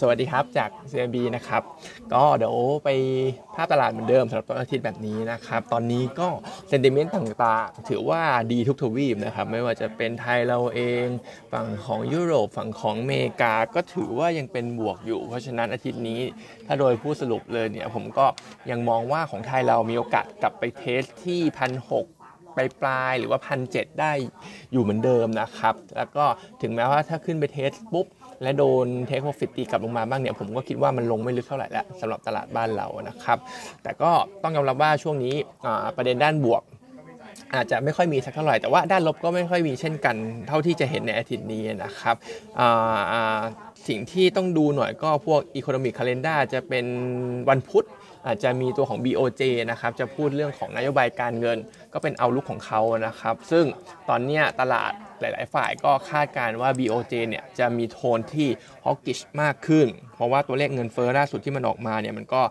สวัสดีครับจาก CMB นะครับ ก็เดี๋ยวไปภาพตลาดเหมือนเดิมสำหรับต้นอาทิตย์แบบนี้นะครับ ตอนนี้ก็เซนติเมนต์ต่างๆ ถือว่าดีทุกทวีปนะครับ ไม่ว่าจะเป็นไทยเราเอง ฝั่งของยุโรปฝั่งของอเมริกาก็ถือว่ายังเป็นบวกอยู่ เพราะฉะนั้นอาทิตย์นี้ถ้าโดยผู้สรุปเลยเนี่ย ผมก็ยังมองว่าของไทยเรามีโอกาสกลับไปเทสที่พันหกปลายปลายหรือว่าพันเได้อยู่เหมือนเดิมนะครับ แล้วก็ถึงแม้ว่าถ้าขึ้นไปเทสปุ๊บ และโดนเทคโปรฟิตตีกลับลงมาบ้างเนี่ยผมก็คิดว่ามันลงไม่ลึกเท่าไหร่แล้วสำหรับตลาดบ้านเรานะครับ แต่ก็ต้องยอมรับว่าช่วงนี้ประเด็นด้านบวกอาจจะไม่ค่อยมีสักเท่าไหร่แต่ว่าด้านลบก็ไม่ค่อยมีเช่นกันเท่าที่จะเห็นในอาทิตย์นี้นะครับสิ่งที่ต้องดูหน่อยก็พวก Economic Calendar จะเป็นวันพุธ อาจจะมีตัวของ BOJ นะครับจะพูดเรื่องของนโยบายการเงิน ก็เป็นเอาลุกของเขานะครับ ซึ่งตอนนี้ตลาดหลาย ๆ ฝ่ายก็คาดการว่า BOJ เนี่ยจะมีโทนที่ฮอกกิชมากขึ้น เพราะว่าตัวเลขเงินเฟ้อล่าสุดที่มันออกมาเนี่ยมันก็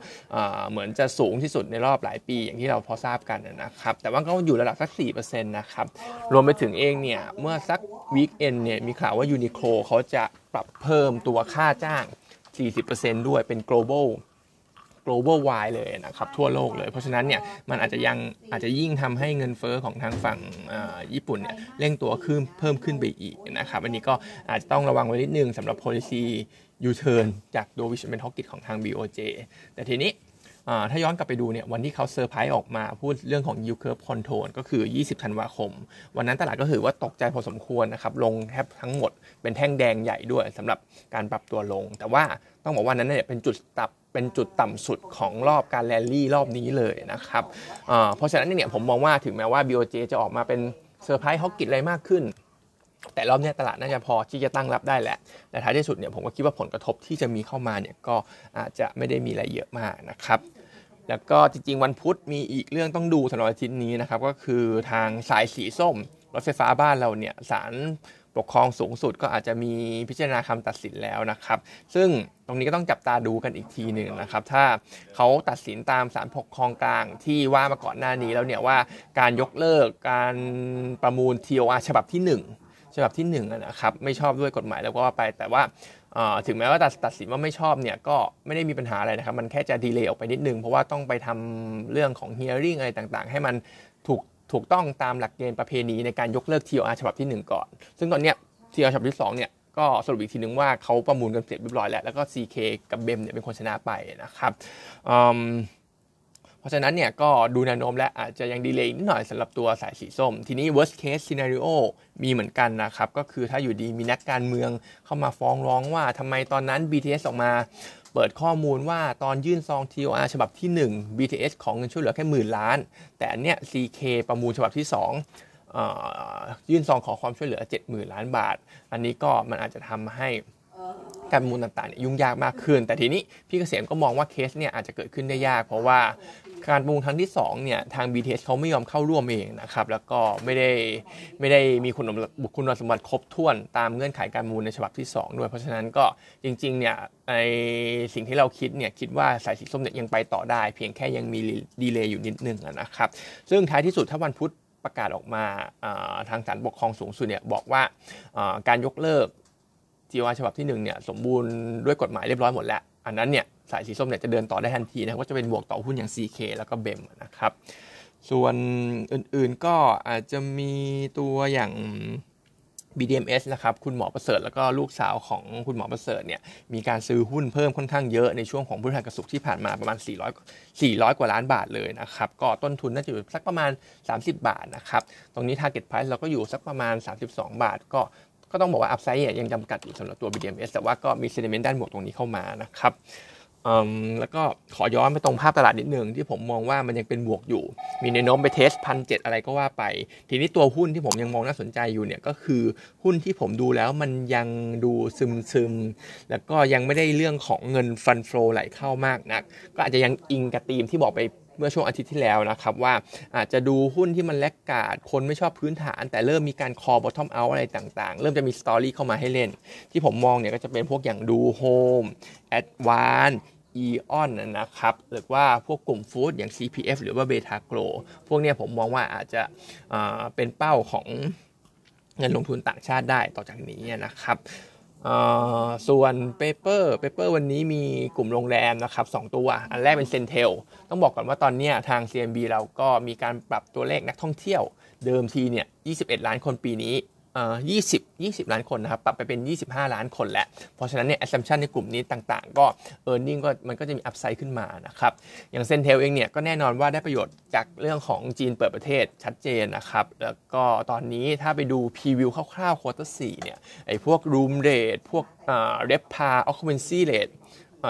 เหมือนจะสูงที่สุดในรอบหลายปีอย่างที่เราพอทราบกันนะครับ แต่ว่าก็อยู่ระดับสัก 4%นะครับ รวมไปถึงเองเนี่ย เมื่อสักวีคเอนเนี่ยมีข่าวว่ายูนิโคลเขาจะปรับเพิ่มตัวค่าจ้าง 40%ด้วยเป็น global global wide เลยนะครับทั่วโลกเลย เพราะฉะนั้นเนี่ยมันอาจจะยังอาจจะยิ่งทำให้เงินเฟอ้อของทางฝั่งญี่ปุ่นเนี่ยเร่งตัวขึ้นเพิ่มขึ้นไปอีกนะครับอันนี้ก็อาจจะต้องระวังไว้นิดนึงสำหรับ policy U-turn จากโดวิชเป็นฮอกกิตของทาง BOJ แต่ทีนี้ ถ้าย้อนกลับไปดูเนี่ยวันที่เขาเซอร์ไพรส์ออกมาพูดเรื่องของ yield curve control ก็คือ 20 ธันวาคม วันนั้นตลาดก็ถือว่าตกใจพอสมควรนะครับลงแทบทั้งหมดเป็นแท่งแดงใหญ่ด้วยสำหรับการปรับตัวลง แต่ว่าต้องบอกว่านั้นเนี่ยเป็นจุดตับเป็นจุดต่ำสุดของรอบการแรลลี่รอบนี้เลยนะครับ เพราะฉะนั้นเนี่ยผมมองว่าถึงแม้ว่า BOJ จะออกมาเป็นเซอร์ไพรส์ฮอกกิตอะไรมากขึ้น แต่รอบนี้ตลาดน่าจะพอที่จะตั้งรับได้แหละแต่ท้ายที่สุดเนี่ยผมก็คิดว่าผลกระทบที่จะมีเข้ามาเนี่ยก็อาจจะไม่ได้มีอะไรเยอะมากนะครับ แล้วก็จริงๆวันพุธมีอีกเรื่องต้องดูสำหรับอาทิตย์นี้นะครับก็คือทางสายสีส้ม รถไฟฟ้าบ้านเราเนี่ยสารปกครองสูงสุดก็อาจจะมีพิจารณาคำตัดสินแล้วนะครับ ซึ่งตรงนี้ก็ต้องจับตาดูกันอีกทีหนึ่งนะครับ ถ้าเขาตัดสินตามสารปกครองกลางที่ว่ามาก่อนหน้านี้แล้วเนี่ยว่าการยกเลิกการประมูล TOR ฉบับที่ 1 ฉบับที่1นะครับไม่ชอบด้วยกฎหมายแล้วก็ว่าไปแต่ว่าถึงแม้ว่าตัดสินว่าไม่ชอบเนี่ยก็ไม่ได้มีปัญหาอะไรนะครับ มันแค่จะดีเลย์ออกไปนิดนึง เพราะว่าต้องไปทำเรื่องของ hearing อะไรต่างๆ ให้มันถูกถูกต้องตามหลักเกณฑ์ประเพณีในการยกเลิก TOR ฉบับที่ 1 ก่อน ซึ่งตอนเนี้ย TOR ฉบับที่2เนี่ยก็สรุปอีกทีนึงว่าเขาประมูลกันเสร็จเรียบร้อยแล้วแล้วก็ CK กับเบมเนี่ยเป็นคนชนะไปนะครับ เพราะฉะนั้นเนี่ยก็ดูแนวโน้มและอาจจะยังดีเลย์นิดหน่อยสำหรับตัวสายสีส้ม ทีนี้ worst case scenario มีเหมือนกันนะครับ ก็คือถ้าอยู่ดีมีนักการเมืองเข้ามาฟ้องร้องว่าทำไมตอนนั้น BTS ออกมาเปิดข้อมูลว่าตอนยื่นซอง TOR ฉบับที่ 1 BTS ของเงินช่วยเหลือแค่หมื่นล้าน แต่อันเนี้ย CK ประมูลฉบับที่ 2ยื่นซองขอความช่วยเหลือ 70,000 ล้านบาท อันนี้ก็มันอาจจะทำให้ การประมูลต่างๆเนี่ยุ่งยากมากขึ้น แต่ทีนี้พี่เกษมก็มองว่าเคสเนี่ยอาจจะเกิดขึ้นได้ยาก เพราะว่าการประมูลครั้งที่2เนี่ยทาง BTS เขาไม่ยอมเข้าร่วมเองนะครับแล้วก็ไม่ได้ไม่ได้มีคุณบุคคลสมบัติครบถ้วนตามเงื่อนไขการประมูลในฉบับที่ 2 ด้วย เพราะฉะนั้นก็จริงๆเนี่ยในสิ่งที่เราคิดเนี่ยคิดว่าสายสีส้มเนี่ยยังไปต่อได้ เพียงแค่ยังมีดีเลย์อยู่นิดนึงนะครับซึ่งท้ายที่สุดถ้าวันพุธประกาศออกมาทางศาลปกครองสูงสุดเนี่ยบอกว่าการยกเลิก จีวาฉบับที่1เนี่ยสมบูรณ์ด้วยกฎหมายเรียบร้อยหมดแล้ว อันนั้นเนี่ยสายสีส้มเนี่ยจะเดินต่อได้ทันทีนะก็จะเป็นบวกต่อหุ้นอย่าง CK แล้วก็เบมนะครับ ส่วนอื่นๆก็อาจจะมีตัวอย่าง BDMs นะครับคุณหมอประเสริฐแล้วก็ลูกสาวของคุณหมอประเสริฐเนี่ยมีการซื้อหุ้นเพิ่มค่อนข้างเยอะในช่วงของพฤหัสศุกที่ผ่านมาประมาณ 400 400 กว่าล้านบาทเลยนะครับ ก็ต้นทุนน่าจะอยู่สักประมาณ 30 บาทนะครับ ตรงนี้ target price เราก็อยู่สักประมาณ 32 บาท ก็ ก็ต้องบอกว่าอัพไซด์ยังจำกัดอยู่สำหรับตัว BDMs แต่ว่าก็มีเซนิเมนต์ด้านบวกตรงนี้เข้ามานะครับแล้วก็ขอย้อนไปตรงภาพตลาดนิดนึงที่ผมมองว่ามันยังเป็นบวกอยู่ มีในโน้มไปเทสพันเอะไรก็ว่าไป ทีนี้ตัวหุ้นที่ผมยังมองน่าสนใจอยู่เนี่ยก็คือหุ้นที่ผมดูแล้วมันยังดูซึมซึมแล้วก็ยังไม่ได้เรื่องของเงินฟันโฟไหลเข้ามากนัก ก็อาจจะยังอิงกับธีมที่บอกไป เมื่อช่วงอาทิตย์ที่แล้วนะครับว่าอาจจะดูหุ้นที่มันแลกกาด คนไม่ชอบพื้นฐาน แต่เริ่มมีการคอบอททอมเอาอะไรต่างๆ เริ่มจะมีสตอรี่เข้ามาให้เล่น ที่ผมมองเนี่ยก็จะเป็นพวกอย่างดูโฮมแอดวานอีออนนะครับหรือว่าพวกกลุ่ม food อย่าง CPF หรือว่าเบทาโกลพวกนี้ผมมองว่าอาจจะเป็นเป้าของเงินลงทุนต่างชาติได้ต่อจากนี้นะครับ ส่วน paper paper วันนี้มีกลุ่มโรงแรมนะครับสองตัว อันแรกเป็น CENTEL ต้องบอกก่อนว่าตอนนี้ทาง CMB เราก็มีการปรับตัวเลขนักท่องเที่ยวเดิมทีเนี่ย 21 ล้านคนปีนี้ ยี่สิบยี่สิบล้านคนนะครับ ปรับไปเป็น 25 ล้านคนแล้ว เพราะฉะนั้นเนี่ย assumption ในกลุ่มนี้ต่างๆ ก็ e a r n i n g ก็มันก็จะมี upside ขึ้นมานะครับ อย่าง CENTEL เองเนี่ย ก็แน่นอนว่าได้ประโยชน์จากเรื่องของจีนเปิดประเทศชัดเจนนะครับ แล้วก็ตอนนี้ถ้าไปดู preview คร่าวๆ quarter สี่เนี่ย ไอ้พวก room rate พวก RevPAR occupancy rate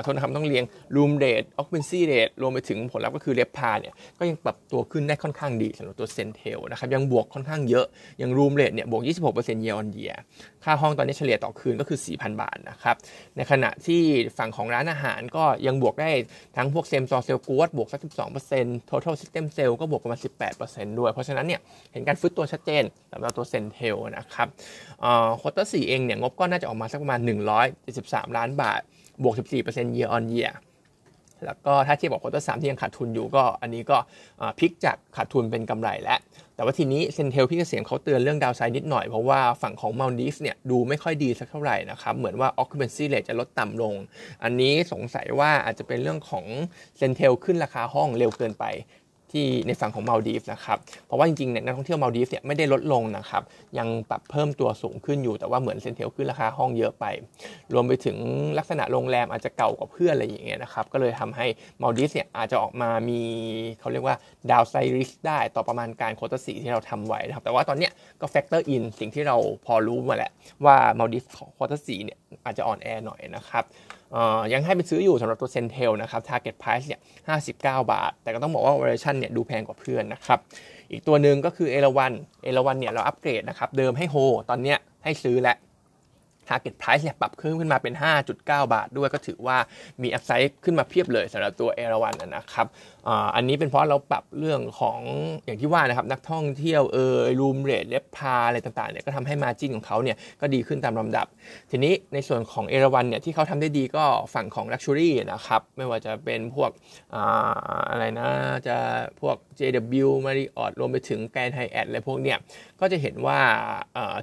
โทษนะครับต้องเรียง room rate occupancy rate รวมไปถึงผลลัพธ์ก็คือ RevPAR เนี่ยก็ยังปรับตัวขึ้นได้ค่อนข้างดีสำหรับตัว CENTEL นะครับยังบวกค่อนข้างเยอะอย่าง room rate เนี่ยบวก 26% year on year ค่าห้องตอนนี้เฉลี่ยต่อคืนก็คือ 4,000 บาทนะครับในขณะที่ฝั่งของร้านอาหารก็ยังบวกได้ทั้งพวกเซมซอเซลกูดบวกสัก 12% total system sale ก็บวกประมาณ 18%ด้วย เพราะฉะนั้นเนี่ยเห็นการฟื้นตัวชัดเจนสำหรับตัว CENTEL นะครับ quarter สี่เองเนี่ยงบก็น่าจะออกมาสักประมาณ 173 ล้านบาท บวก 14% year on year แล้วก็ถ้าเทียบกับ quarter สามที่ยังขาดทุนอยู่ก็อันนี้ก็พลิกจากขาดทุนเป็นกำไรแล้ว แต่ว่าทีนี้ CENTEL พี่เกษมเขาเตือนเรื่อง downside นิดหน่อย เพราะว่าฝั่งของมาลดีฟเนี่ยดูไม่ค่อยดีสักเท่าไหร่นะครับ เหมือนว่า occupancy rate จะลดต่ำลง อันนี้สงสัยว่าอาจจะเป็นเรื่องของ CENTEL ขึ้นราคาห้องเร็วเกินไป ที่ในฝั่งของมาลดีฟนะครับ เพราะว่าจริงๆเนี่ยนักท่องเที่ยวมาลดีฟเนี่ยไม่ได้ลดลงนะครับ ยังปรับเพิ่มตัวสูงขึ้นอยู่แต่ว่าเหมือน CENTEL ขึ้นราคาห้องเยอะไป รวมไปถึงลักษณะโรงแรมอาจจะเก่ากว่าเพื่อนอะไรอย่างเงี้ยนะครับ ก็เลยทำให้มาลดีฟเนี่ยอาจจะออกมามีเขาเรียกว่า downside risk ได้ต่อประมาณการ quarter สี่ที่เราทำไว้นะครับ แต่ว่าตอนเนี้ยก็ factor in สิ่งที่เราพอรู้มาแหละว่ามาลดีฟ quarter สี่เนี่ยอาจจะอ่อนแอหน่อยนะครับ ยังให้ไปซื้ออยู่สำหรับตัว CENTEL นะครับ Target Price เนี่ย59 บาท แต่ก็ต้องบอกว่า Valuation เนี่ยดูแพงกว่าเพื่อนนะครับ อีกตัวหนึ่งก็คือเอราวันเอราวันเนี่ยเราอัปเกรดนะครับ เดิมให้โฮ ตอนเนี้ยให้ซื้อและ Target Price เนี่ยปรับขึ้นขึ้นมาเป็น 5.9 บาทด้วยก็ถือว่ามี upside ขึ้นมาเพียบเลยสำหรับตัวเอราวันนะครับอันนี้เป็นเพราะเราปรับเรื่องของอย่างที่ว่านะครับนักท่องเที่ยวเออ room rate RevPAR อะไรต่างๆเนี่ยก็ทำให้ margin ของเขาเนี่ยก็ดีขึ้นตามลำดับ ทีนี้ในส่วนของเอราวันเนี่ยที่เขาทำได้ดีก็ฝั่งของ luxury นะครับไม่ว่าจะเป็นพวกอะไรนะจะพวก JW Marriott รวมไปถึง Grand Hyatt อะไรพวกเนี่ยก็จะเห็นว่า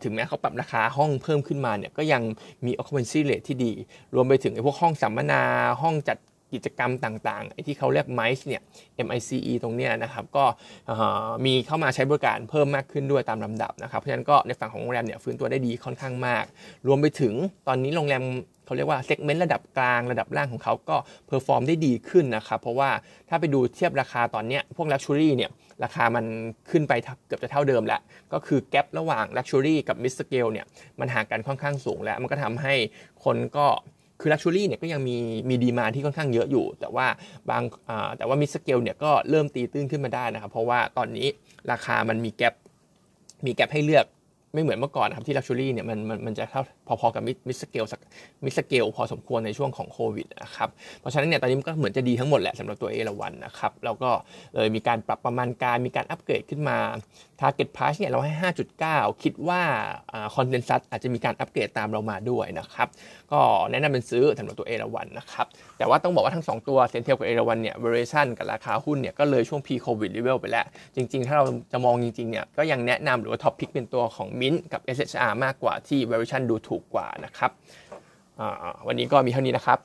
ถึงแม้เขาปรับราคาห้องเพิ่มขึ้นมาเนี่ยก็ยังมี occupancy rate ที่ดี รวมไปถึงไอ้พวกห้องสัมมนา ห้องจัด กิจกรรมต่างๆไอ้ที่เขาเรียก MICE เนี่ย MICE ตรงเนี้ยนะครับก็มีเข้ามาใช้บริการเพิ่มมากขึ้นด้วยตามลำดับนะครับเพราะฉะนั้นก็ในฝั่งของโรงแรมเนี่ยฟื้นตัวได้ดีค่อนข้างมาก รวมไปถึงตอนนี้โรงแรมเขาเรียกว่า segment ระดับกลางระดับล่างของเขาก็ perform ได้ดีขึ้นนะครับ เพราะว่าถ้าไปดูเทียบราคาตอนเนี้ยพวก luxury เนี่ยราคามันขึ้นไปเกือบจะเท่าเดิมแล้ว ก็คือ gap ระหว่าง luxury กับ midscale เนี่ยมันห่างกันค่อนข้างสูงแล้ว มันก็ทำให้คนก็ คือ luxury เนี่ยก็ยังมีมี demand ที่ค่อนข้างเยอะอยู่ แต่ว่าบางแต่ว่า midscale เนี่ยก็เริ่มตีตื้นขึ้นมาได้นะครับ เพราะว่าตอนนี้ราคามันมี gap มี gap ให้เลือก ไม่เหมือนเมื่อก่อนนะครับที่ luxury เนี่ยมันมันมันจะเท่าพอๆกับ midscale สัก midscale พอสมควรในช่วงของโควิดนะครับเพราะฉะนั้นเนี่ยตอนนี้มันก็เหมือนจะดีทั้งหมดแหละสำหรับตัวเอราวันนะครับแล้วก็เลยมีการปรับประมาณการมีการอัปเกรดขึ้นมา Target Price เนี่ยเราให้ 5.9 คิดว่า consensus อาจจะมีการอัปเกรดตามเรามาด้วยนะครับก็แนะนำเป็นซื้อสำหรับตัวเอราวันนะครับแต่ว่าต้องบอกว่าทั้ง 2 ตัว CENTEL กับเอราวันเนี่ย valuation กับราคาหุ้นเนี่ยก็เลยช่วง pre covid level ไปแล้ว จริง ๆ ถ้าเราจะมองจริงๆเนี่ยก็ยังแนะนำหรือว่า top pick เป็นตัวของ Mint กับ SHR มากกว่าที่ valuation ดูถูกกว่านะครับวันนี้ก็มีเท่านี้นะครับ